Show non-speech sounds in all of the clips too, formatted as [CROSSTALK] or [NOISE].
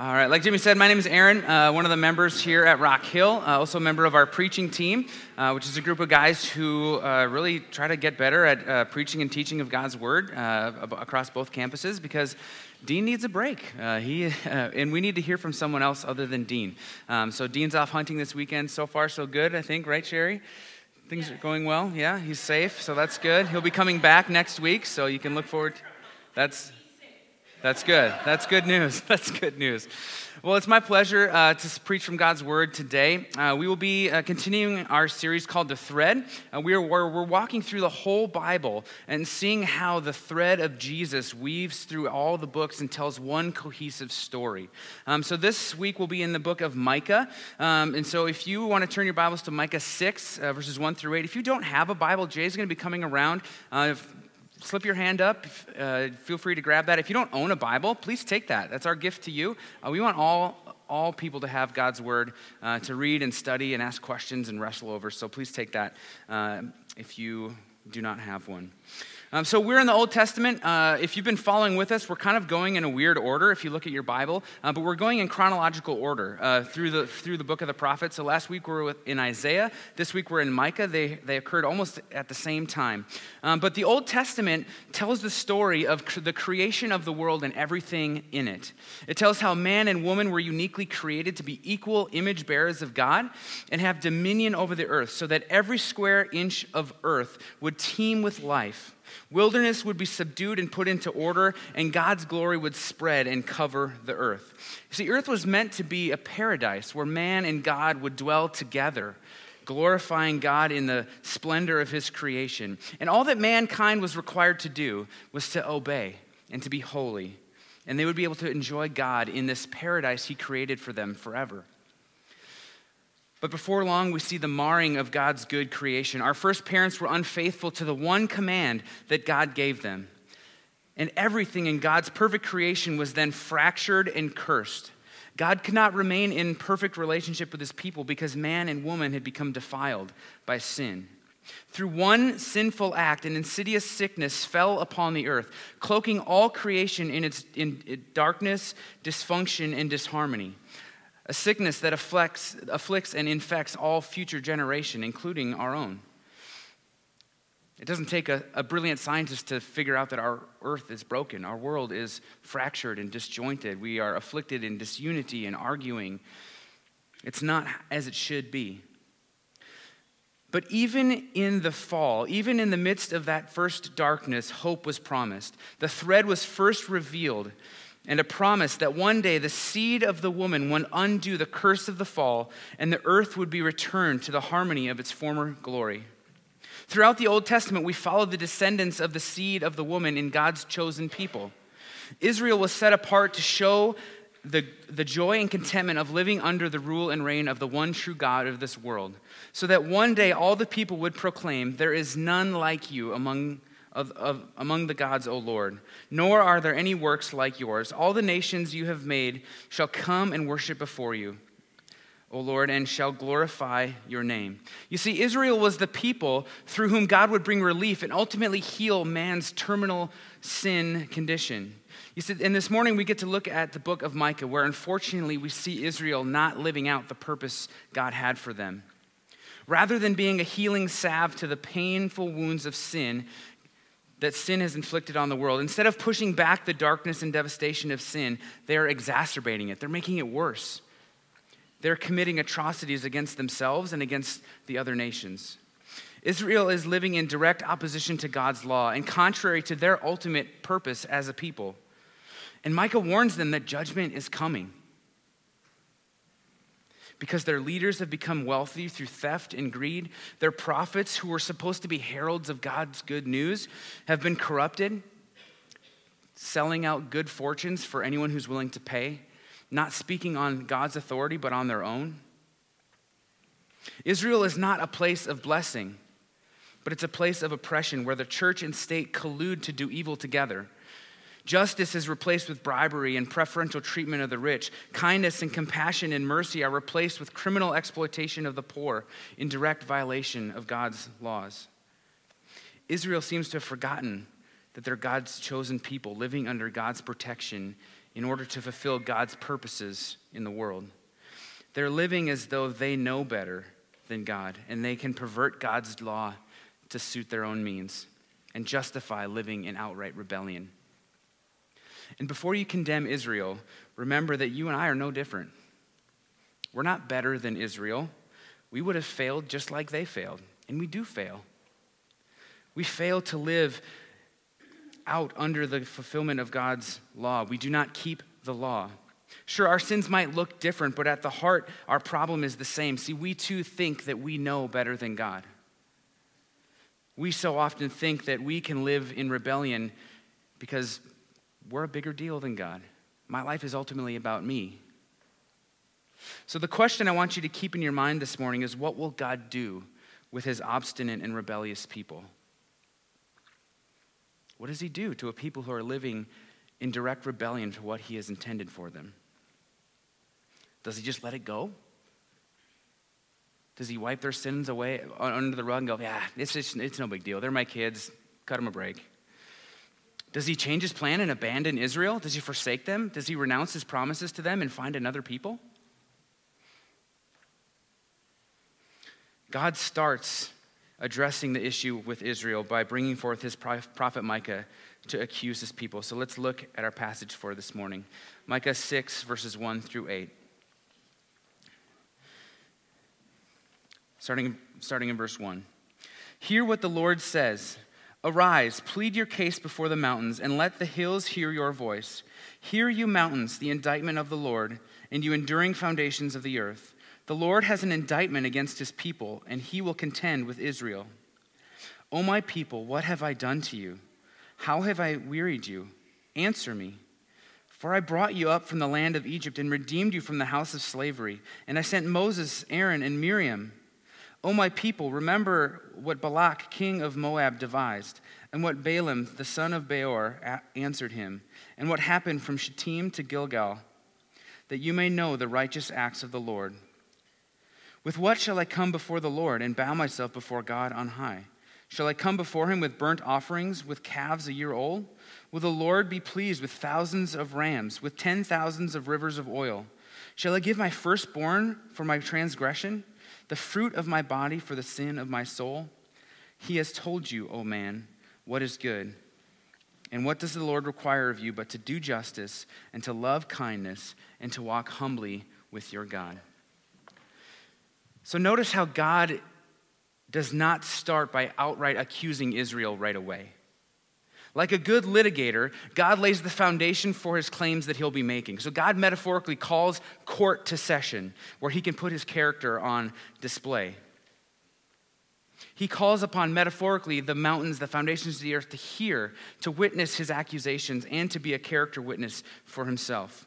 All right, like Jimmy said, my name is Aaron, uh, one of the members here at Rock Hill, uh, also a member of our preaching team, uh, which is a group of guys who uh, really try to get better at uh, preaching and teaching of God's Word uh, across both campuses because Dean needs a break. he, [LAUGHS] and we need to hear from someone else other than Dean. Um, so Dean's off hunting this weekend. So far, so good, I think, right, Sherry? Things are going well. Yeah, he's safe, so that's good. He'll be coming back next week, so you can look forward. To, that's that's good. That's good news. [LAUGHS] That's good news. Well, it's my pleasure uh, to preach from God's Word today. Uh, we will be uh, continuing our series called The Thread. Uh, we are, we're, we're walking through the whole Bible and seeing how the thread of Jesus weaves through all the books and tells one cohesive story. Um, so this week we'll be in the book of Micah. Um, and so if you want to turn your Bibles to Micah 6, uh, verses 1 through 8, if you don't have a Bible, Jay's going to be coming around. Uh, slip your hand up. Uh, feel free to grab that. If you don't own a Bible, please take that. That's our gift to you. Uh, we want all all people to have God's word uh, to read and study and ask questions and wrestle over. So please take that uh, if you do not have one. Um, so we're in the Old Testament. Uh, if you've been following with us, we're kind of going in a weird order if you look at your Bible, uh, but we're going in chronological order uh, through, the, through the book of the prophets. So last week we were in Isaiah. This week we're in Micah. They, they occurred almost at the same time. Um, but the Old Testament tells the story of cr- the creation of the world and everything in it. It tells how man and woman were uniquely created to be equal image bearers of God and have dominion over the earth so that every square inch of earth would teem with life. Wilderness would be subdued and put into order, and God's glory would spread and cover the earth. See, earth was meant to be a paradise where man and God would dwell together, glorifying God in the splendor of his creation. And all that mankind was required to do was to obey and to be holy. And they would be able to enjoy God in this paradise he created for them forever. But before long, we see the marring of God's good creation. Our first parents were unfaithful to the one command that God gave them. And everything in God's perfect creation was then fractured and cursed. God could not remain in perfect relationship with his people because man and woman had become defiled by sin. Through one sinful act, an insidious sickness fell upon the earth, cloaking all creation in its in darkness, dysfunction, and disharmony a sickness that afflicts, afflicts and infects all future generation, including our own. It doesn't take a, a, brilliant scientist to figure out that our earth is broken. Our world is fractured and disjointed. We are afflicted in disunity and arguing. It's not as it should be. But even in the fall, even in the midst of that first darkness, hope was promised. The thread was first revealed and a promise that one day the seed of the woman would undo the curse of the fall and the earth would be returned to the harmony of its former glory. Throughout the Old Testament, we follow the descendants of the seed of the woman in God's chosen people. Israel was set apart to show the, the joy and contentment of living under the rule and reign of the one true God of this world, so that one day all the people would proclaim, There is none like you among of, of, among the gods, O Lord, nor are there any works like yours. All the nations you have made shall come and worship before you, O Lord, and shall glorify your name. You see, Israel was the people through whom God would bring relief and ultimately heal man's terminal sin condition. You see, and this morning we get to look at the book of Micah, where unfortunately we see Israel not living out the purpose God had for them. Rather than being a healing salve to the painful wounds of sin, that sin has inflicted on the world. Instead of pushing back the darkness and devastation of sin, they are exacerbating it. They're making it worse. They're committing atrocities against themselves and against the other nations. Israel is living in direct opposition to God's law and contrary to their ultimate purpose as a people. And Micah warns them that judgment is coming because their leaders have become wealthy through theft and greed. Their prophets, who were supposed to be heralds of God's good news, have been corrupted, selling out good fortunes for anyone who's willing to pay, not speaking on God's authority, but on their own. Israel is not a place of blessing, but it's a place of oppression where the church and state collude to do evil together. Justice is replaced with bribery and preferential treatment of the rich. Kindness and compassion and mercy are replaced with criminal exploitation of the poor in direct violation of God's laws. Israel seems to have forgotten that they're God's chosen people living under God's protection in order to fulfill God's purposes in the world. They're living as though they know better than God, and they can pervert God's law to suit their own means and justify living in outright rebellion. And before you condemn Israel, remember that you and I are no different. We're not better than Israel. We would have failed just like they failed, and we do fail. We fail to live out under the fulfillment of God's law. We do not keep the law. Sure, our sins might look different, but at the heart, our problem is the same. See, we too think that we know better than God. We so often think that we can live in rebellion because we're a bigger deal than God. My life is ultimately about me. So, the question I want you to keep in your mind this morning is what will God do with his obstinate and rebellious people? What does he do to a people who are living in direct rebellion to what he has intended for them? Does he just let it go? Does he wipe their sins away under the rug and go, yeah, it's, just, it's no big deal. They're my kids. Cut them a break. Does he change his plan and abandon Israel? Does he forsake them? Does he renounce his promises to them and find another people? God starts addressing the issue with Israel by bringing forth his prophet Micah to accuse his people. So let's look at our passage for this morning Micah 6, verses 1 through 8. Starting, starting in verse 1. Hear what the Lord says Arise, plead your case before the mountains, and let the hills hear your voice. Hear, you mountains, the indictment of the Lord, and you enduring foundations of the earth. The Lord has an indictment against his people, and he will contend with Israel. O my people, what have I done to you? How have I wearied you? Answer me. For I brought you up from the land of Egypt and redeemed you from the house of slavery, and I sent Moses, Aaron, and Miriam. O my people, remember what Balak, king of Moab, devised, and what Balaam, the son of Beor, answered him, and what happened from Shittim to Gilgal, that you may know the righteous acts of the Lord with what shall I come before the Lord and bow myself before God on high? Shall I come before him with burnt offerings, with calves a year old? Will the Lord be pleased with thousands of rams, with ten thousands of rivers of oil? Shall I give my firstborn for my transgression, the fruit of my body for the sin of my soul? He has told you, O man, what is good. And what does the Lord require of you but to do justice and to love kindness and to walk humbly with your God? So notice how God does not start by outright accusing Israel right away. Like a good litigator, God lays the foundation for his claims that he'll be making. So God metaphorically calls court to session where he can put his character on display. He calls upon metaphorically the mountains, the foundations of the earth to hear, to witness his accusations, and to be a character witness for himself.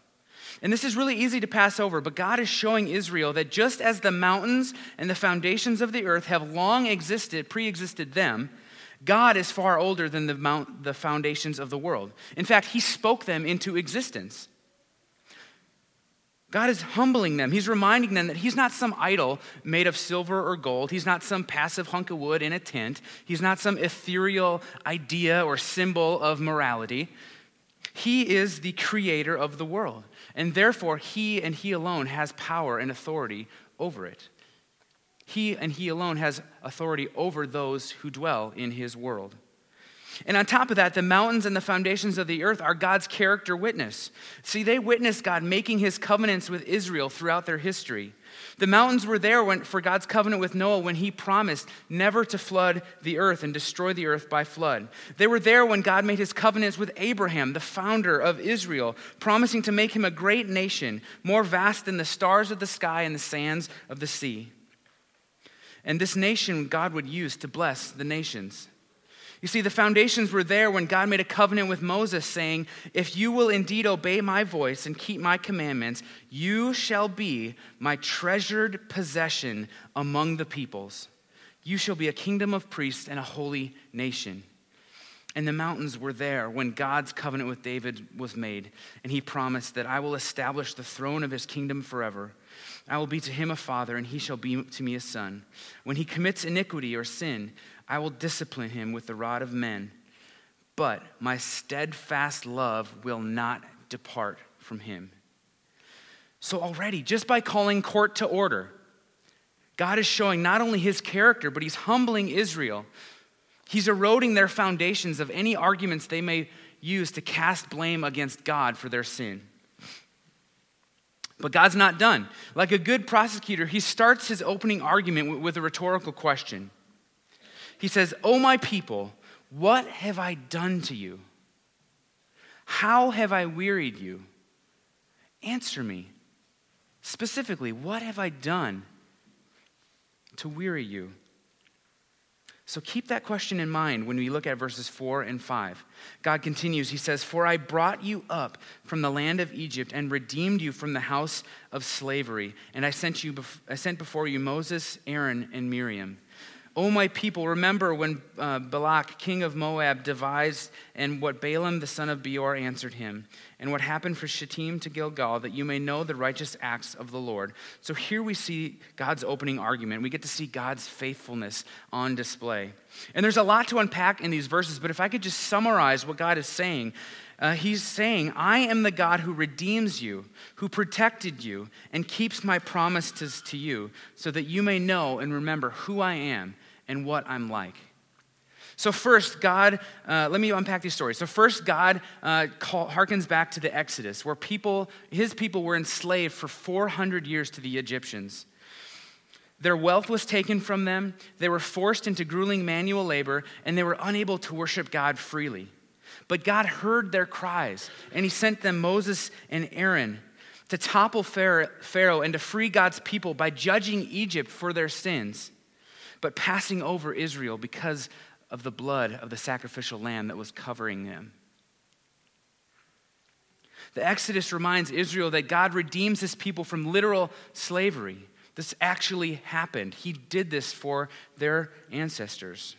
And this is really easy to pass over, but God is showing Israel that just as the mountains and the foundations of the earth have long existed, pre existed them, God is far older than the, mount, the foundations of the world. In fact, He spoke them into existence. God is humbling them. He's reminding them that He's not some idol made of silver or gold. He's not some passive hunk of wood in a tent. He's not some ethereal idea or symbol of morality. He is the creator of the world. And therefore, he and he alone has power and authority over it. He and he alone has authority over those who dwell in his world. And on top of that, the mountains and the foundations of the earth are God's character witness. See, they witnessed God making his covenants with Israel throughout their history. The mountains were there when, for God's covenant with Noah when he promised never to flood the earth and destroy the earth by flood. They were there when God made his covenants with Abraham, the founder of Israel, promising to make him a great nation, more vast than the stars of the sky and the sands of the sea. And this nation God would use to bless the nations. You see, the foundations were there when God made a covenant with Moses, saying, If you will indeed obey my voice and keep my commandments, you shall be my treasured possession among the peoples. You shall be a kingdom of priests and a holy nation. And the mountains were there when God's covenant with David was made, and he promised that I will establish the throne of his kingdom forever. I will be to him a father, and he shall be to me a son. When he commits iniquity or sin, I will discipline him with the rod of men, but my steadfast love will not depart from him. So, already, just by calling court to order, God is showing not only his character, but he's humbling Israel. He's eroding their foundations of any arguments they may use to cast blame against God for their sin. But God's not done. Like a good prosecutor, he starts his opening argument with a rhetorical question. He says, Oh, my people, what have I done to you? How have I wearied you? Answer me. Specifically, what have I done to weary you? So keep that question in mind when we look at verses 4 and 5. God continues, He says, For I brought you up from the land of Egypt and redeemed you from the house of slavery, and I sent, you, I sent before you Moses, Aaron, and Miriam. O my people, remember when uh, Balak, king of Moab, devised, and what Balaam the son of Beor answered him, and what happened for Shittim to Gilgal, that you may know the righteous acts of the Lord. So here we see God's opening argument. We get to see God's faithfulness on display. And there's a lot to unpack in these verses, but if I could just summarize what God is saying, uh, he's saying, I am the God who redeems you, who protected you, and keeps my promises to you, so that you may know and remember who I am and what I'm like. So, first, God, uh, let me unpack these stories. So, first, God uh, call, harkens back to the Exodus, where people, his people were enslaved for 400 years to the Egyptians. Their wealth was taken from them, they were forced into grueling manual labor, and they were unable to worship God freely. But God heard their cries, and he sent them Moses and Aaron to topple Pharaoh and to free God's people by judging Egypt for their sins but passing over Israel because of the blood of the sacrificial lamb that was covering them. The Exodus reminds Israel that God redeems his people from literal slavery. This actually happened. He did this for their ancestors.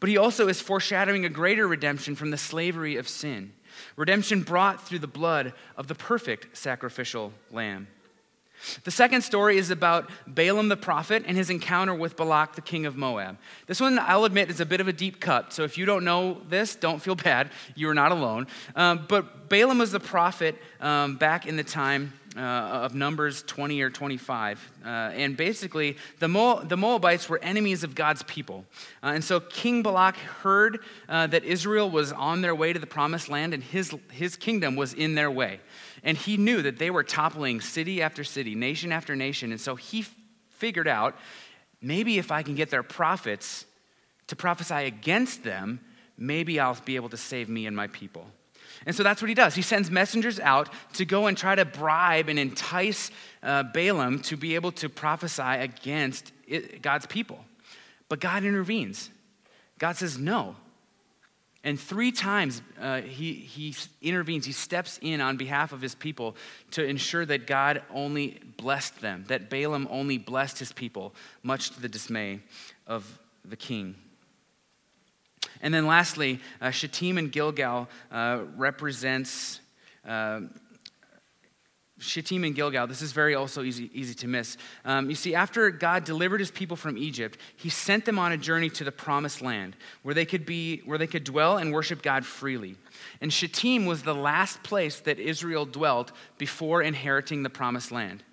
But he also is foreshadowing a greater redemption from the slavery of sin. Redemption brought through the blood of the perfect sacrificial lamb. The second story is about Balaam the prophet and his encounter with Balak, the king of Moab. This one, I'll admit, is a bit of a deep cut. So if you don't know this, don't feel bad. You are not alone. Um, but Balaam was the prophet um, back in the time uh, of Numbers 20 or 25. Uh, and basically, the, Mo- the Moabites were enemies of God's people. Uh, and so King Balak heard uh, that Israel was on their way to the promised land and his, his kingdom was in their way. And he knew that they were toppling city after city, nation after nation. And so he f- figured out maybe if I can get their prophets to prophesy against them, maybe I'll be able to save me and my people. And so that's what he does. He sends messengers out to go and try to bribe and entice uh, Balaam to be able to prophesy against it, God's people. But God intervenes. God says, no, and three times uh, he, he intervenes, he steps in on behalf of his people to ensure that God only blessed them, that Balaam only blessed his people, much to the dismay of the king. And then lastly, uh, Shittim and Gilgal uh, represents uh, Shittim and Gilgal, this is very also easy, easy to miss. Um, you see, after God delivered his people from Egypt, he sent them on a journey to the promised land where they could, be, where they could dwell and worship God freely. And Shittim was the last place that Israel dwelt before inheriting the promised land.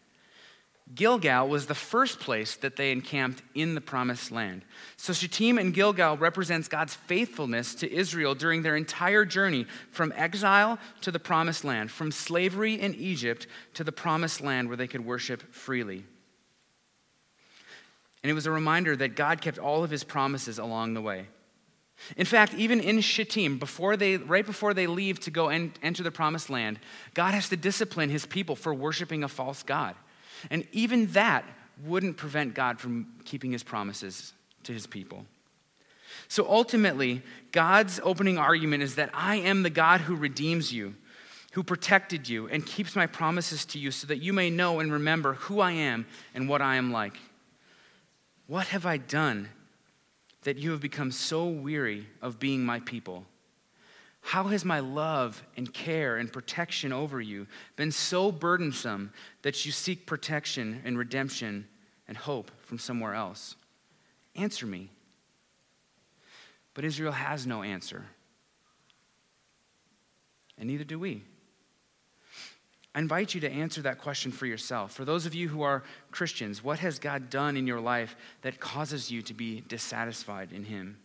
Gilgal was the first place that they encamped in the promised land. So Shittim and Gilgal represents God's faithfulness to Israel during their entire journey from exile to the promised land, from slavery in Egypt to the promised land where they could worship freely. And it was a reminder that God kept all of his promises along the way. In fact, even in Shittim, before they, right before they leave to go and enter the promised land, God has to discipline his people for worshiping a false God. And even that wouldn't prevent God from keeping his promises to his people. So ultimately, God's opening argument is that I am the God who redeems you, who protected you, and keeps my promises to you so that you may know and remember who I am and what I am like. What have I done that you have become so weary of being my people? How has my love and care and protection over you been so burdensome that you seek protection and redemption and hope from somewhere else? Answer me. But Israel has no answer. And neither do we. I invite you to answer that question for yourself. For those of you who are Christians, what has God done in your life that causes you to be dissatisfied in Him?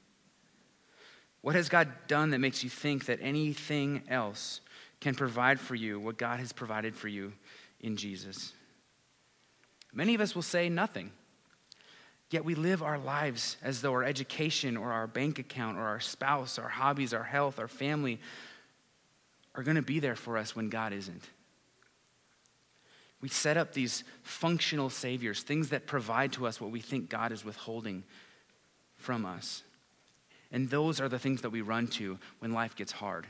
What has God done that makes you think that anything else can provide for you what God has provided for you in Jesus? Many of us will say nothing. Yet we live our lives as though our education or our bank account or our spouse, our hobbies, our health, our family are going to be there for us when God isn't. We set up these functional saviors, things that provide to us what we think God is withholding from us. And those are the things that we run to when life gets hard,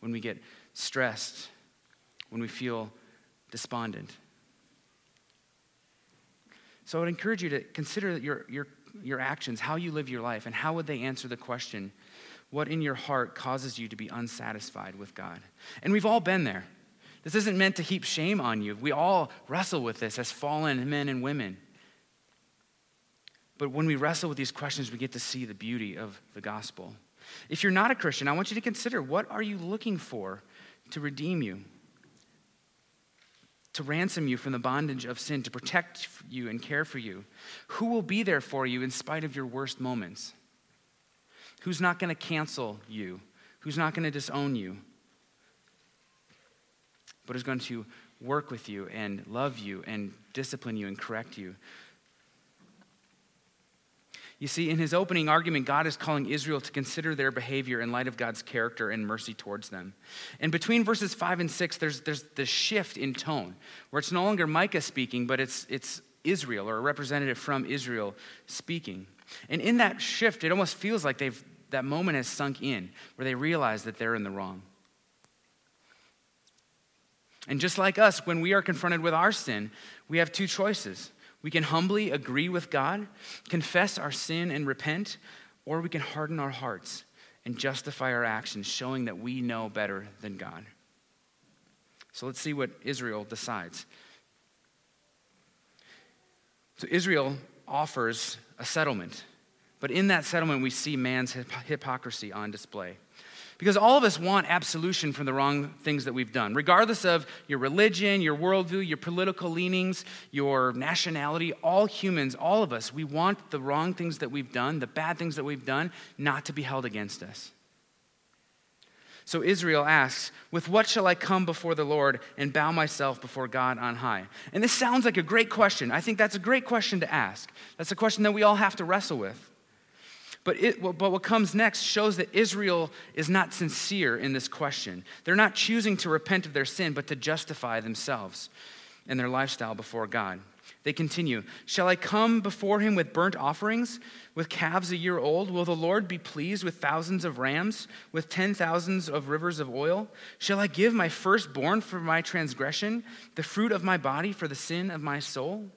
when we get stressed, when we feel despondent. So I would encourage you to consider your, your, your actions, how you live your life, and how would they answer the question, what in your heart causes you to be unsatisfied with God? And we've all been there. This isn't meant to heap shame on you. We all wrestle with this as fallen men and women. But when we wrestle with these questions, we get to see the beauty of the gospel. If you're not a Christian, I want you to consider what are you looking for to redeem you? To ransom you from the bondage of sin, to protect you and care for you? Who will be there for you in spite of your worst moments? Who's not going to cancel you? Who's not going to disown you? but is going to work with you and love you and discipline you and correct you. You see, in his opening argument, God is calling Israel to consider their behavior in light of God's character and mercy towards them. And between verses 5 and 6, there's, there's this shift in tone, where it's no longer Micah speaking, but it's, it's Israel or a representative from Israel speaking. And in that shift, it almost feels like they've, that moment has sunk in, where they realize that they're in the wrong. And just like us, when we are confronted with our sin, we have two choices. We can humbly agree with God, confess our sin and repent, or we can harden our hearts and justify our actions, showing that we know better than God. So let's see what Israel decides. So Israel offers a settlement, but in that settlement, we see man's hypocrisy on display. Because all of us want absolution from the wrong things that we've done, regardless of your religion, your worldview, your political leanings, your nationality. All humans, all of us, we want the wrong things that we've done, the bad things that we've done, not to be held against us. So Israel asks, With what shall I come before the Lord and bow myself before God on high? And this sounds like a great question. I think that's a great question to ask. That's a question that we all have to wrestle with. But, it, but what comes next shows that Israel is not sincere in this question. They're not choosing to repent of their sin, but to justify themselves and their lifestyle before God. They continue Shall I come before him with burnt offerings, with calves a year old? Will the Lord be pleased with thousands of rams, with ten thousands of rivers of oil? Shall I give my firstborn for my transgression, the fruit of my body for the sin of my soul?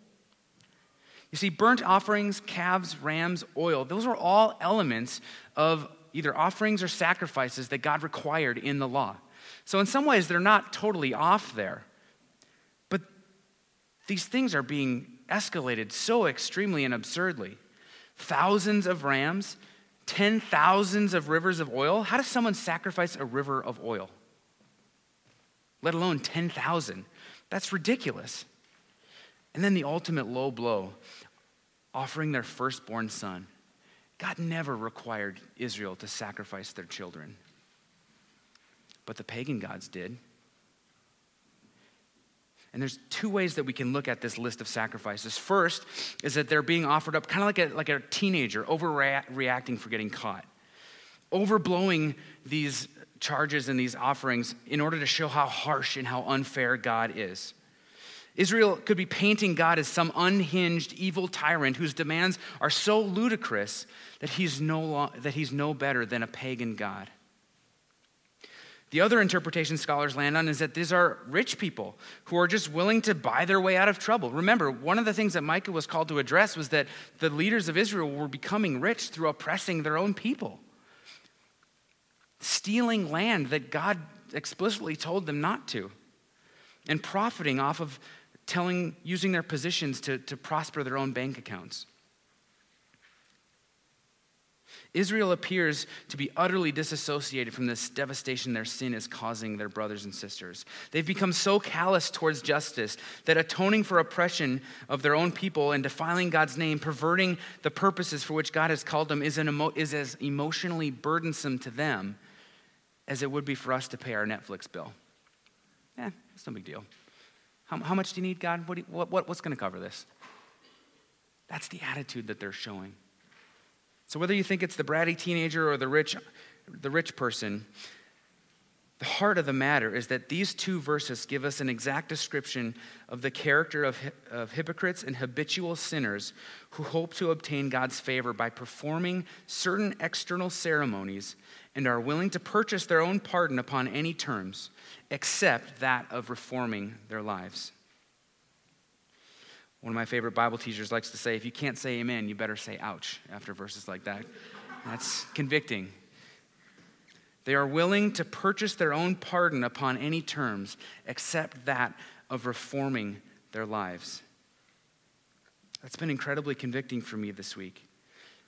You see, burnt offerings, calves, rams, oil, those are all elements of either offerings or sacrifices that God required in the law. So, in some ways, they're not totally off there. But these things are being escalated so extremely and absurdly. Thousands of rams, ten thousands of rivers of oil. How does someone sacrifice a river of oil? Let alone 10,000. That's ridiculous. And then the ultimate low blow offering their firstborn son. God never required Israel to sacrifice their children, but the pagan gods did. And there's two ways that we can look at this list of sacrifices. First is that they're being offered up kind of like a, like a teenager overreacting for getting caught, overblowing these charges and these offerings in order to show how harsh and how unfair God is. Israel could be painting God as some unhinged, evil tyrant whose demands are so ludicrous that he's no, that he's no better than a pagan God. The other interpretation scholars land on is that these are rich people who are just willing to buy their way out of trouble. Remember, one of the things that Micah was called to address was that the leaders of Israel were becoming rich through oppressing their own people, stealing land that God explicitly told them not to, and profiting off of telling, using their positions to, to prosper their own bank accounts. Israel appears to be utterly disassociated from this devastation their sin is causing their brothers and sisters. They've become so callous towards justice that atoning for oppression of their own people and defiling God's name, perverting the purposes for which God has called them, is, emo- is as emotionally burdensome to them as it would be for us to pay our Netflix bill. Yeah, it's no big deal. How, how much do you need, God? What, you, what, what what's going to cover this? That's the attitude that they're showing. So whether you think it's the bratty teenager or the rich, the rich person, the heart of the matter is that these two verses give us an exact description of the character of, of hypocrites and habitual sinners who hope to obtain God's favor by performing certain external ceremonies and are willing to purchase their own pardon upon any terms, except that of reforming their lives. One of my favorite Bible teachers likes to say, if you can't say amen, you better say ouch after verses like that. That's convicting. They are willing to purchase their own pardon upon any terms except that of reforming their lives. That's been incredibly convicting for me this week.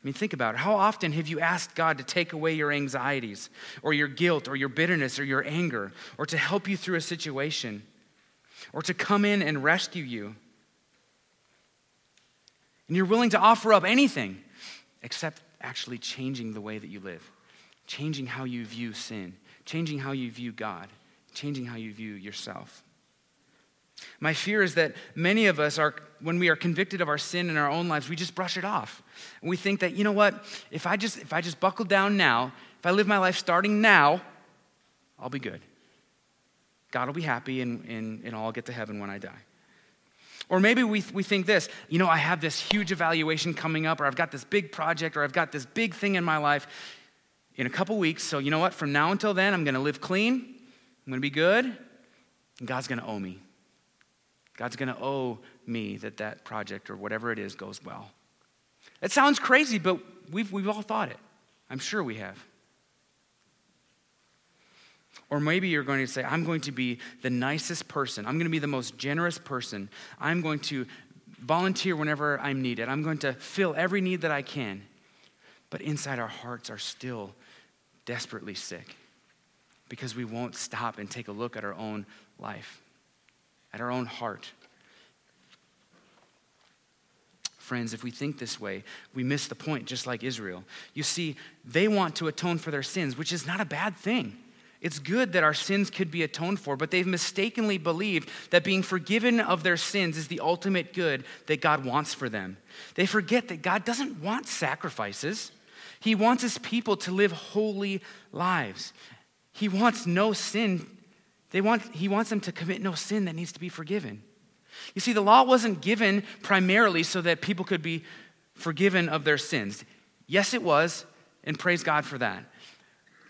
I mean, think about it. How often have you asked God to take away your anxieties or your guilt or your bitterness or your anger or to help you through a situation or to come in and rescue you? And you're willing to offer up anything except actually changing the way that you live, changing how you view sin, changing how you view God, changing how you view yourself. My fear is that many of us are, when we are convicted of our sin in our own lives, we just brush it off. And we think that, you know what, if I just if I just buckle down now, if I live my life starting now, I'll be good. God will be happy and, and, and I'll get to heaven when I die. Or maybe we, we think this, you know, I have this huge evaluation coming up, or I've got this big project, or I've got this big thing in my life in a couple weeks. So, you know what? From now until then, I'm going to live clean, I'm going to be good, and God's going to owe me. God's going to owe me that that project or whatever it is goes well. It sounds crazy, but we've, we've all thought it. I'm sure we have. Or maybe you're going to say, I'm going to be the nicest person. I'm going to be the most generous person. I'm going to volunteer whenever I'm needed. I'm going to fill every need that I can. But inside our hearts are still desperately sick because we won't stop and take a look at our own life, at our own heart. Friends, if we think this way, we miss the point, just like Israel. You see, they want to atone for their sins, which is not a bad thing. It's good that our sins could be atoned for, but they've mistakenly believed that being forgiven of their sins is the ultimate good that God wants for them. They forget that God doesn't want sacrifices, He wants His people to live holy lives. He wants no sin. They want, he wants them to commit no sin that needs to be forgiven. You see, the law wasn't given primarily so that people could be forgiven of their sins. Yes, it was, and praise God for that.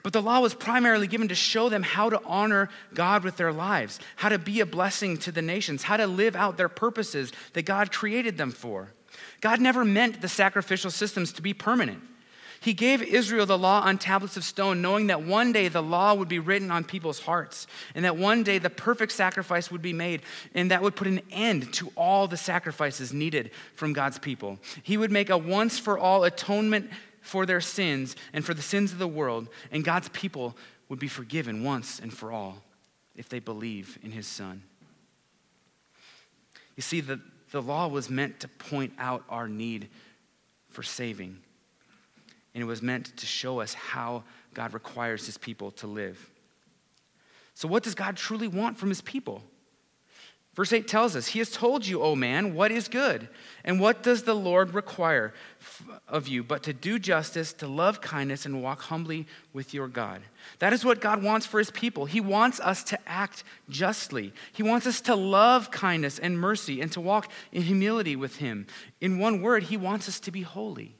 But the law was primarily given to show them how to honor God with their lives, how to be a blessing to the nations, how to live out their purposes that God created them for. God never meant the sacrificial systems to be permanent. He gave Israel the law on tablets of stone, knowing that one day the law would be written on people's hearts, and that one day the perfect sacrifice would be made, and that would put an end to all the sacrifices needed from God's people. He would make a once for all atonement for their sins and for the sins of the world, and God's people would be forgiven once and for all if they believe in his Son. You see, the, the law was meant to point out our need for saving, and it was meant to show us how God requires his people to live. So, what does God truly want from his people? Verse 8 tells us, He has told you, O man, what is good. And what does the Lord require of you but to do justice, to love kindness, and walk humbly with your God? That is what God wants for His people. He wants us to act justly. He wants us to love kindness and mercy and to walk in humility with Him. In one word, He wants us to be holy.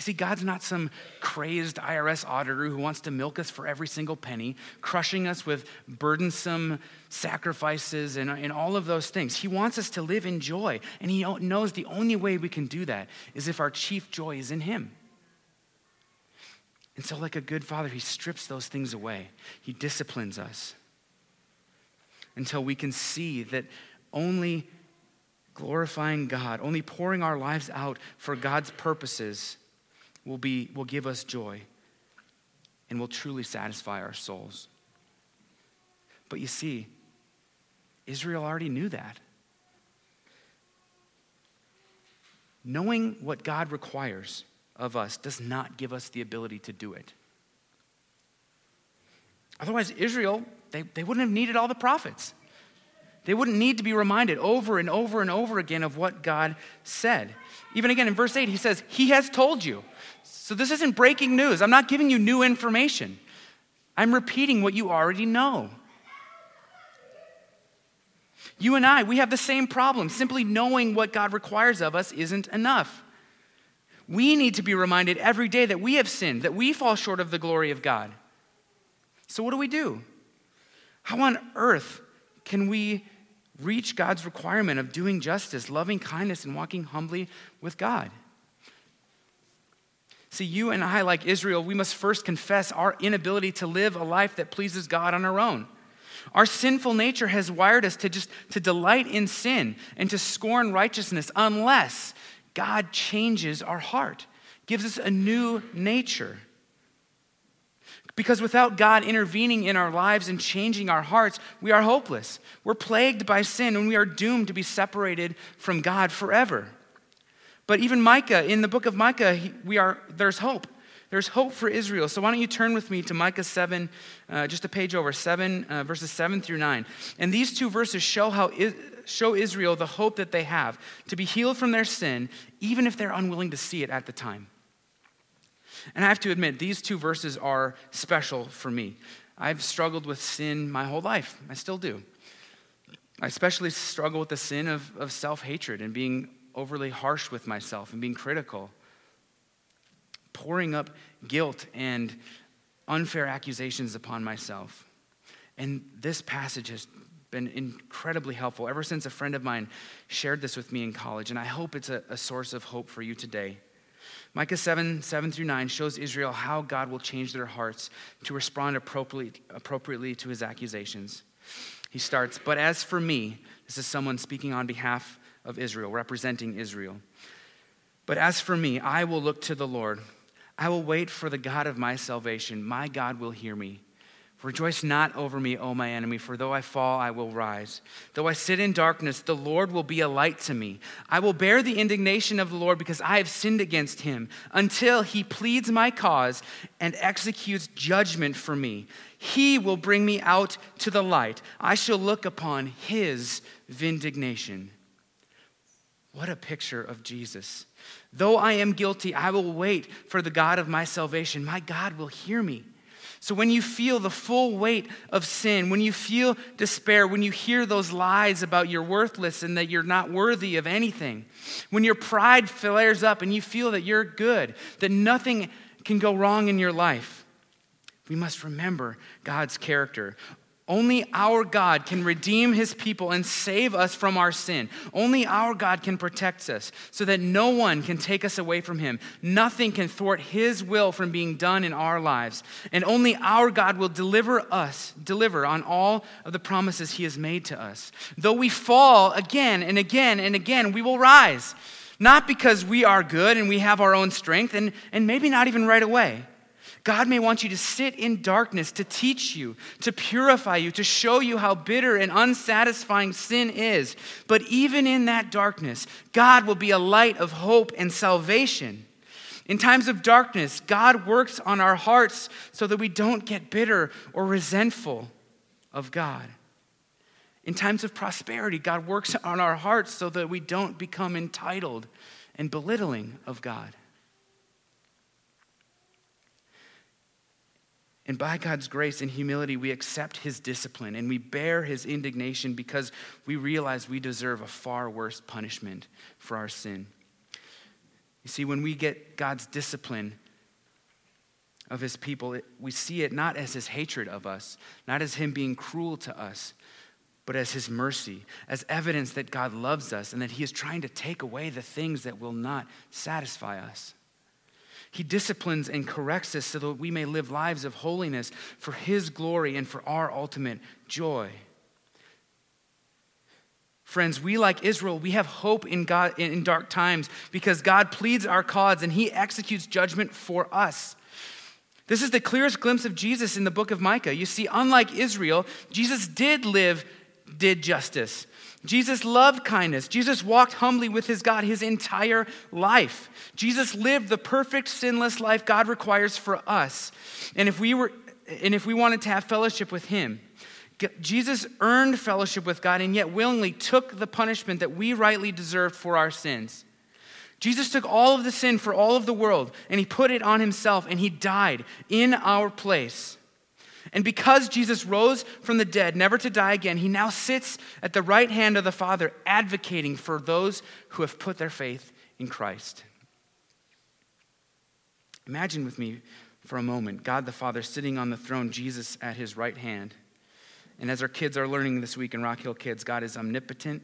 You see, God's not some crazed IRS auditor who wants to milk us for every single penny, crushing us with burdensome sacrifices and, and all of those things. He wants us to live in joy, and He knows the only way we can do that is if our chief joy is in Him. And so, like a good father, He strips those things away, He disciplines us until we can see that only glorifying God, only pouring our lives out for God's purposes will, be, will give us joy and will truly satisfy our souls. But you see, Israel already knew that. Knowing what God requires of us does not give us the ability to do it. Otherwise, Israel, they, they wouldn't have needed all the prophets. They wouldn't need to be reminded over and over and over again of what God said. Even again in verse 8, he says, He has told you. So this isn't breaking news. I'm not giving you new information. I'm repeating what you already know. You and I, we have the same problem. Simply knowing what God requires of us isn't enough. We need to be reminded every day that we have sinned, that we fall short of the glory of God. So, what do we do? How on earth can we reach God's requirement of doing justice, loving kindness, and walking humbly with God? See, you and I, like Israel, we must first confess our inability to live a life that pleases God on our own. Our sinful nature has wired us to just to delight in sin and to scorn righteousness unless God changes our heart, gives us a new nature. Because without God intervening in our lives and changing our hearts, we are hopeless. We're plagued by sin and we are doomed to be separated from God forever. But even Micah, in the book of Micah, we are, there's hope. There's hope for Israel. So why don't you turn with me to Micah 7, uh, just a page over, 7, uh, verses 7 through 9. And these two verses show, how show Israel the hope that they have to be healed from their sin, even if they're unwilling to see it at the time. And I have to admit, these two verses are special for me. I've struggled with sin my whole life. I still do. I especially struggle with the sin of, of self hatred and being overly harsh with myself and being critical, pouring up guilt and unfair accusations upon myself. And this passage has been incredibly helpful ever since a friend of mine shared this with me in college, and I hope it's a, a source of hope for you today. Micah 7, 7 through 9 shows Israel how God will change their hearts to respond appropriately, appropriately to his accusations. He starts, But as for me, this is someone speaking on behalf of Israel, representing Israel. But as for me, I will look to the Lord. I will wait for the God of my salvation. My God will hear me. Rejoice not over me, O my enemy, for though I fall, I will rise. Though I sit in darkness, the Lord will be a light to me. I will bear the indignation of the Lord because I have sinned against him until he pleads my cause and executes judgment for me. He will bring me out to the light. I shall look upon his vindication. What a picture of Jesus. Though I am guilty, I will wait for the God of my salvation. My God will hear me. So, when you feel the full weight of sin, when you feel despair, when you hear those lies about you're worthless and that you're not worthy of anything, when your pride flares up and you feel that you're good, that nothing can go wrong in your life, we must remember God's character. Only our God can redeem his people and save us from our sin. Only our God can protect us so that no one can take us away from him. Nothing can thwart his will from being done in our lives. And only our God will deliver us, deliver on all of the promises he has made to us. Though we fall again and again and again, we will rise. Not because we are good and we have our own strength, and, and maybe not even right away God may want you to sit in darkness to teach you, to purify you, to show you how bitter and unsatisfying sin is. But even in that darkness, God will be a light of hope and salvation. In times of darkness, God works on our hearts so that we don't get bitter or resentful of God. In times of prosperity, God works on our hearts so that we don't become entitled and belittling of God. And by God's grace and humility, we accept his discipline and we bear his indignation because we realize we deserve a far worse punishment for our sin. You see, when we get God's discipline of his people, we see it not as his hatred of us, not as him being cruel to us, but as his mercy, as evidence that God loves us and that he is trying to take away the things that will not satisfy us. He disciplines and corrects us so that we may live lives of holiness for His glory and for our ultimate joy. Friends, we like Israel, we have hope in God in dark times because God pleads our cause and he executes judgment for us. This is the clearest glimpse of Jesus in the book of Micah. You see, unlike Israel, Jesus did live, did justice. Jesus loved kindness. Jesus walked humbly with his God his entire life. Jesus lived the perfect sinless life God requires for us. And if we were and if we wanted to have fellowship with him, Jesus earned fellowship with God and yet willingly took the punishment that we rightly deserved for our sins. Jesus took all of the sin for all of the world and he put it on himself and he died in our place. And because Jesus rose from the dead, never to die again, he now sits at the right hand of the Father, advocating for those who have put their faith in Christ. Imagine with me for a moment God the Father sitting on the throne, Jesus at his right hand. And as our kids are learning this week in Rock Hill Kids, God is omnipotent.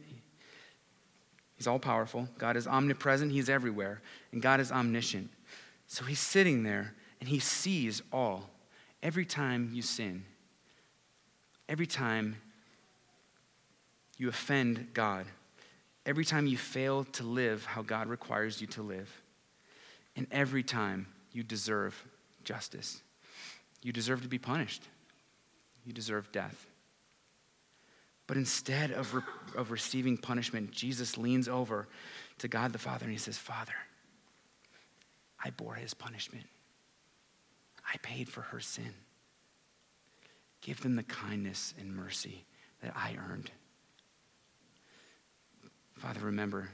He's all powerful. God is omnipresent. He's everywhere. And God is omniscient. So he's sitting there and he sees all. Every time you sin, every time you offend God, every time you fail to live how God requires you to live, and every time you deserve justice, you deserve to be punished, you deserve death. But instead of, re- of receiving punishment, Jesus leans over to God the Father and he says, Father, I bore his punishment. I paid for her sin. Give them the kindness and mercy that I earned. Father, remember,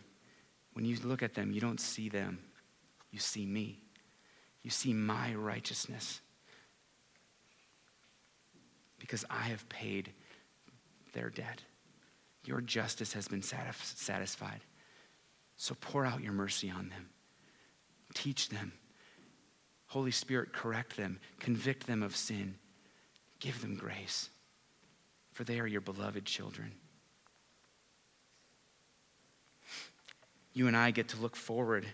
when you look at them, you don't see them, you see me. You see my righteousness. Because I have paid their debt. Your justice has been satisfied. So pour out your mercy on them. Teach them. Holy Spirit, correct them. Convict them of sin. Give them grace, for they are your beloved children. You and I get to look forward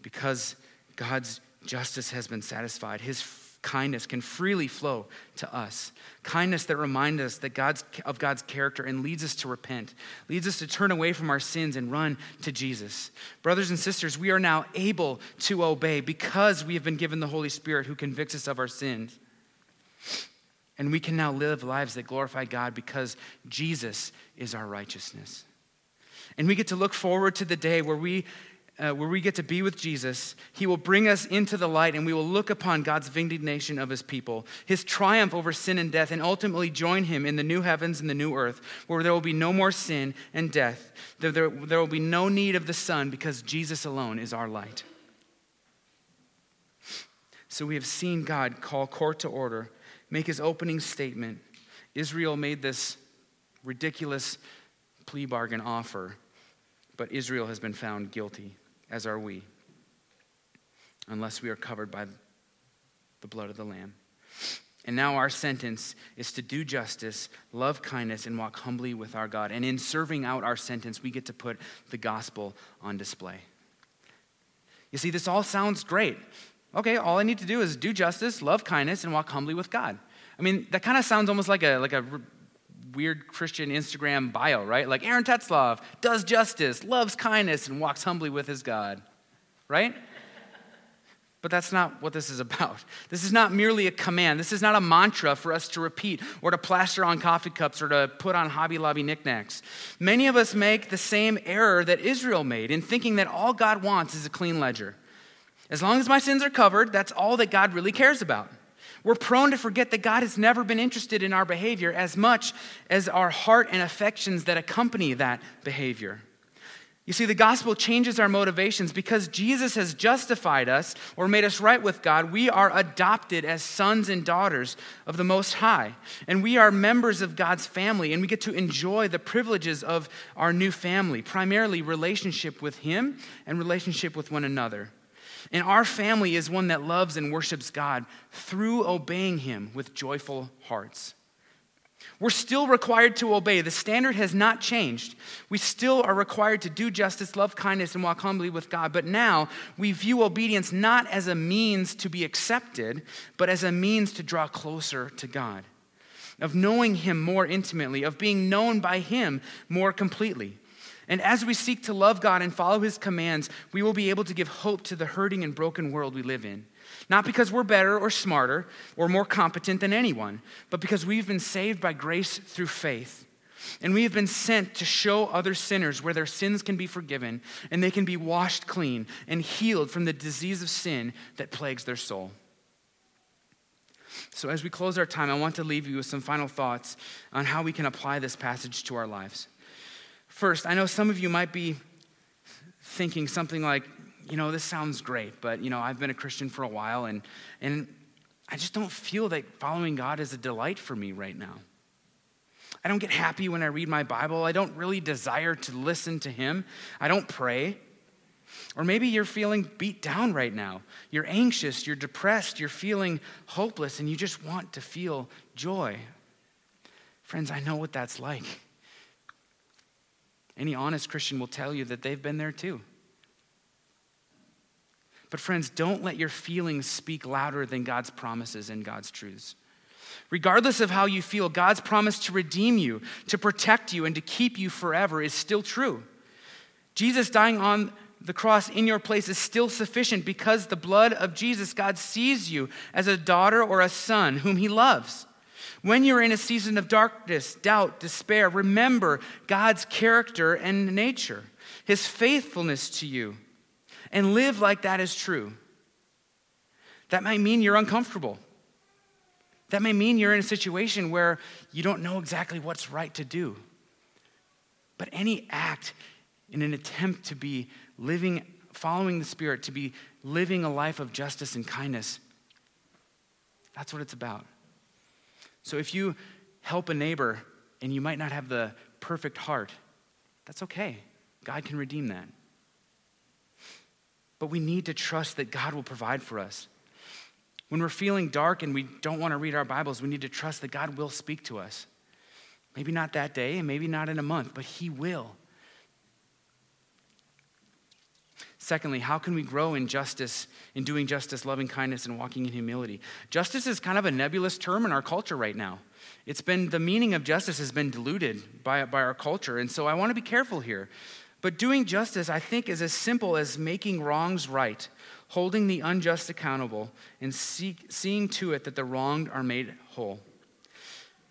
because God's justice has been satisfied. His kindness can freely flow to us. Kindness that reminds us that God's, of God's character and leads us to repent, leads us to turn away from our sins and run to Jesus. Brothers and sisters, we are now able to obey because we have been given the Holy Spirit who convicts us of our sins. And we can now live lives that glorify God because Jesus is our righteousness. And we get to look forward to the day where we uh, where we get to be with Jesus, he will bring us into the light and we will look upon God's vindication of his people, his triumph over sin and death, and ultimately join him in the new heavens and the new earth, where there will be no more sin and death. There, there, there will be no need of the sun because Jesus alone is our light. So we have seen God call court to order, make his opening statement. Israel made this ridiculous plea bargain offer, but Israel has been found guilty as are we, unless we are covered by the blood of the Lamb. And now our sentence is to do justice, love kindness, and walk humbly with our God. And in serving out our sentence, we get to put the gospel on display. You see, this all sounds great. Okay, all I need to do is do justice, love kindness, and walk humbly with God. I mean, that kind of sounds almost like a, like a weird Christian Instagram bio, right? Like Aaron Tetzlaff does justice, loves kindness, and walks humbly with his God, right? But that's not what this is about. This is not merely a command. This is not a mantra for us to repeat or to plaster on coffee cups or to put on Hobby Lobby knickknacks. Many of us make the same error that Israel made in thinking that all God wants is a clean ledger. As long as my sins are covered, that's all that God really cares about. We're prone to forget that God has never been interested in our behavior as much as our heart and affections that accompany that behavior. You see, the gospel changes our motivations because Jesus has justified us or made us right with God. We are adopted as sons and daughters of the Most High. And we are members of God's family, and we get to enjoy the privileges of our new family, primarily relationship with Him and relationship with one another. And our family is one that loves and worships God through obeying Him with joyful hearts. We're still required to obey. The standard has not changed. We still are required to do justice, love kindness, and walk humbly with God. But now we view obedience not as a means to be accepted, but as a means to draw closer to God, of knowing Him more intimately, of being known by Him more completely. And as we seek to love God and follow his commands, we will be able to give hope to the hurting and broken world we live in. Not because we're better or smarter or more competent than anyone, but because we've been saved by grace through faith. And we have been sent to show other sinners where their sins can be forgiven and they can be washed clean and healed from the disease of sin that plagues their soul. So, as we close our time, I want to leave you with some final thoughts on how we can apply this passage to our lives. First, I know some of you might be thinking something like, you know, this sounds great, but, you know, I've been a Christian for a while and, and I just don't feel that following God is a delight for me right now. I don't get happy when I read my Bible. I don't really desire to listen to Him. I don't pray. Or maybe you're feeling beat down right now. You're anxious, you're depressed, you're feeling hopeless, and you just want to feel joy. Friends, I know what that's like. Any honest Christian will tell you that they've been there too. But, friends, don't let your feelings speak louder than God's promises and God's truths. Regardless of how you feel, God's promise to redeem you, to protect you, and to keep you forever is still true. Jesus dying on the cross in your place is still sufficient because the blood of Jesus, God sees you as a daughter or a son whom he loves. When you're in a season of darkness, doubt, despair, remember God's character and nature, his faithfulness to you, and live like that is true. That might mean you're uncomfortable. That may mean you're in a situation where you don't know exactly what's right to do. But any act in an attempt to be living, following the Spirit, to be living a life of justice and kindness, that's what it's about. So if you help a neighbor and you might not have the perfect heart, that's okay. God can redeem that. But we need to trust that God will provide for us. When we're feeling dark and we don't want to read our Bibles, we need to trust that God will speak to us. Maybe not that day, and maybe not in a month, but He will. Secondly, how can we grow in justice, in doing justice, loving kindness, and walking in humility? Justice is kind of a nebulous term in our culture right now. It's been, the meaning of justice has been diluted by, by our culture, and so I want to be careful here. But doing justice, I think, is as simple as making wrongs right, holding the unjust accountable, and seeing to it that the wronged are made whole.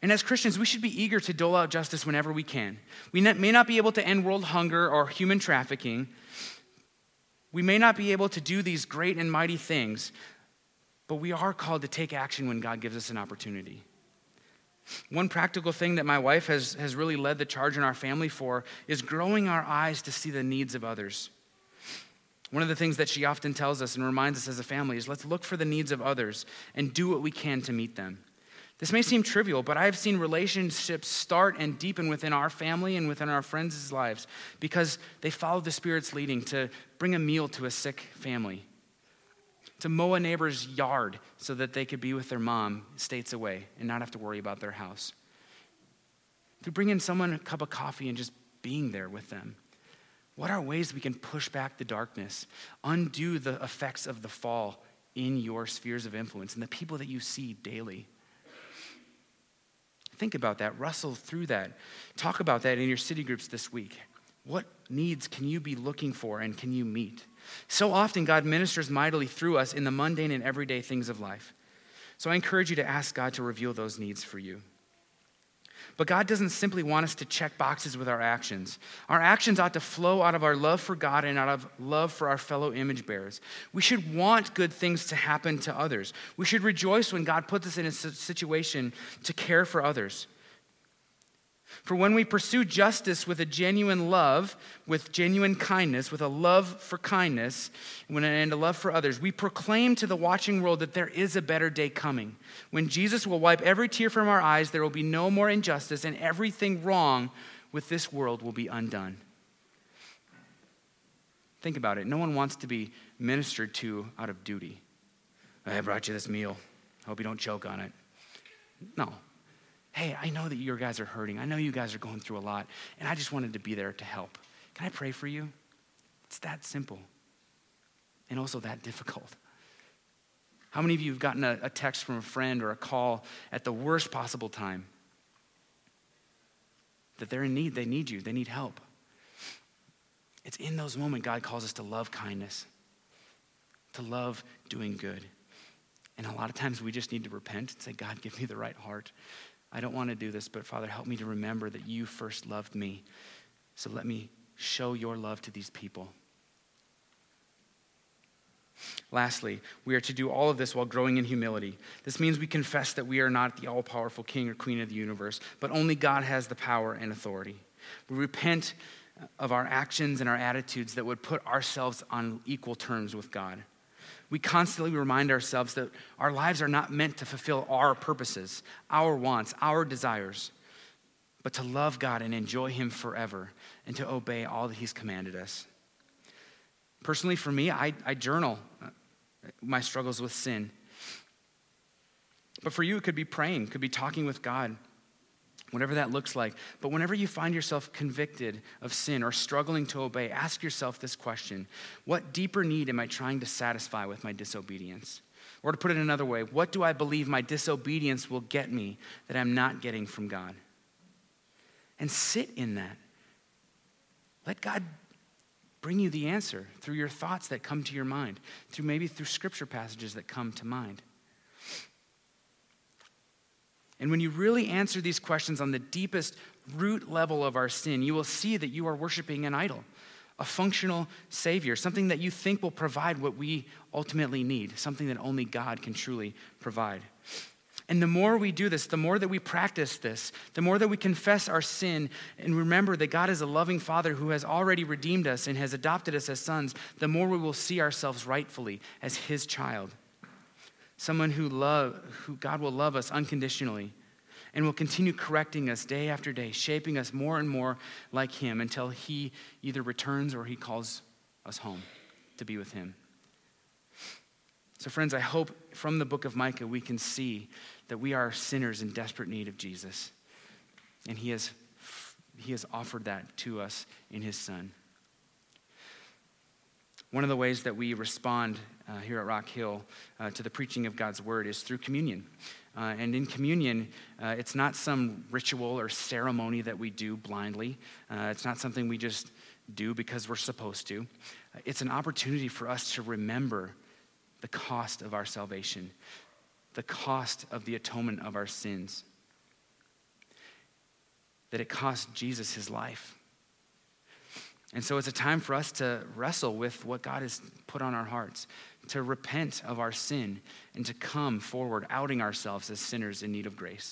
And as Christians, we should be eager to dole out justice whenever we can. We may not be able to end world hunger or human trafficking. We may not be able to do these great and mighty things, but we are called to take action when God gives us an opportunity. One practical thing that my wife has, has really led the charge in our family for is growing our eyes to see the needs of others. One of the things that she often tells us and reminds us as a family is let's look for the needs of others and do what we can to meet them. This may seem trivial, but I have seen relationships start and deepen within our family and within our friends' lives because they followed the Spirit's leading to bring a meal to a sick family, to mow a neighbor's yard so that they could be with their mom states away and not have to worry about their house, to bring in someone a cup of coffee and just being there with them. What are ways we can push back the darkness, undo the effects of the fall in your spheres of influence and the people that you see daily? Think about that, wrestle through that. Talk about that in your city groups this week. What needs can you be looking for and can you meet? So often, God ministers mightily through us in the mundane and everyday things of life. So I encourage you to ask God to reveal those needs for you. But God doesn't simply want us to check boxes with our actions. Our actions ought to flow out of our love for God and out of love for our fellow image bearers. We should want good things to happen to others. We should rejoice when God puts us in a situation to care for others. For when we pursue justice with a genuine love, with genuine kindness, with a love for kindness, and a love for others, we proclaim to the watching world that there is a better day coming. When Jesus will wipe every tear from our eyes, there will be no more injustice, and everything wrong with this world will be undone. Think about it. No one wants to be ministered to out of duty. I brought you this meal. I hope you don't choke on it. No, hey, I know that you guys are hurting. I know you guys are going through a lot, and I just wanted to be there to help. Can I pray for you? It's that simple and also that difficult. How many of you have gotten a, a text from a friend or a call at the worst possible time? That they're in need, they need you, they need help. It's in those moments God calls us to love kindness, to love doing good. And a lot of times we just need to repent and say, God, give me the right heart. I don't want to do this, but Father, help me to remember that you first loved me. So let me show your love to these people. Lastly, we are to do all of this while growing in humility. This means we confess that we are not the all powerful king or queen of the universe, but only God has the power and authority. We repent of our actions and our attitudes that would put ourselves on equal terms with God. We constantly remind ourselves that our lives are not meant to fulfill our purposes, our wants, our desires, but to love God and enjoy Him forever and to obey all that He's commanded us. Personally, for me, I, I journal uh, my struggles with sin. But for you, it could be praying, could be talking with God, whatever that looks like. But whenever you find yourself convicted of sin or struggling to obey, ask yourself this question What deeper need am I trying to satisfy with my disobedience? Or to put it another way, what do I believe my disobedience will get me that I'm not getting from God? And sit in that. Let God bring you the answer through your thoughts that come to your mind, through maybe through scripture passages that come to mind. And when you really answer these questions on the deepest root level of our sin, you will see that you are worshiping an idol, a functional Savior, something that you think will provide what we ultimately need, something that only God can truly provide. And the more we do this, the more that we practice this, the more that we confess our sin and remember that God is a loving Father who has already redeemed us and has adopted us as sons, the more we will see ourselves rightfully as His child. Someone who, love, who God will love us unconditionally and will continue correcting us day after day, shaping us more and more like Him until He either returns or He calls us home to be with Him. So, friends, I hope from the book of Micah we can see that we are sinners in desperate need of Jesus. And he has, he has offered that to us in his Son. One of the ways that we respond uh, here at Rock Hill uh, to the preaching of God's word is through communion. Uh, and in communion, uh, it's not some ritual or ceremony that we do blindly. Uh, it's not something we just do because we're supposed to. It's an opportunity for us to remember the cost of our salvation, the cost of the atonement of our sins. That it cost Jesus his life. And so it's a time for us to wrestle with what God has put on our hearts, to repent of our sin, and to come forward outing ourselves as sinners in need of grace.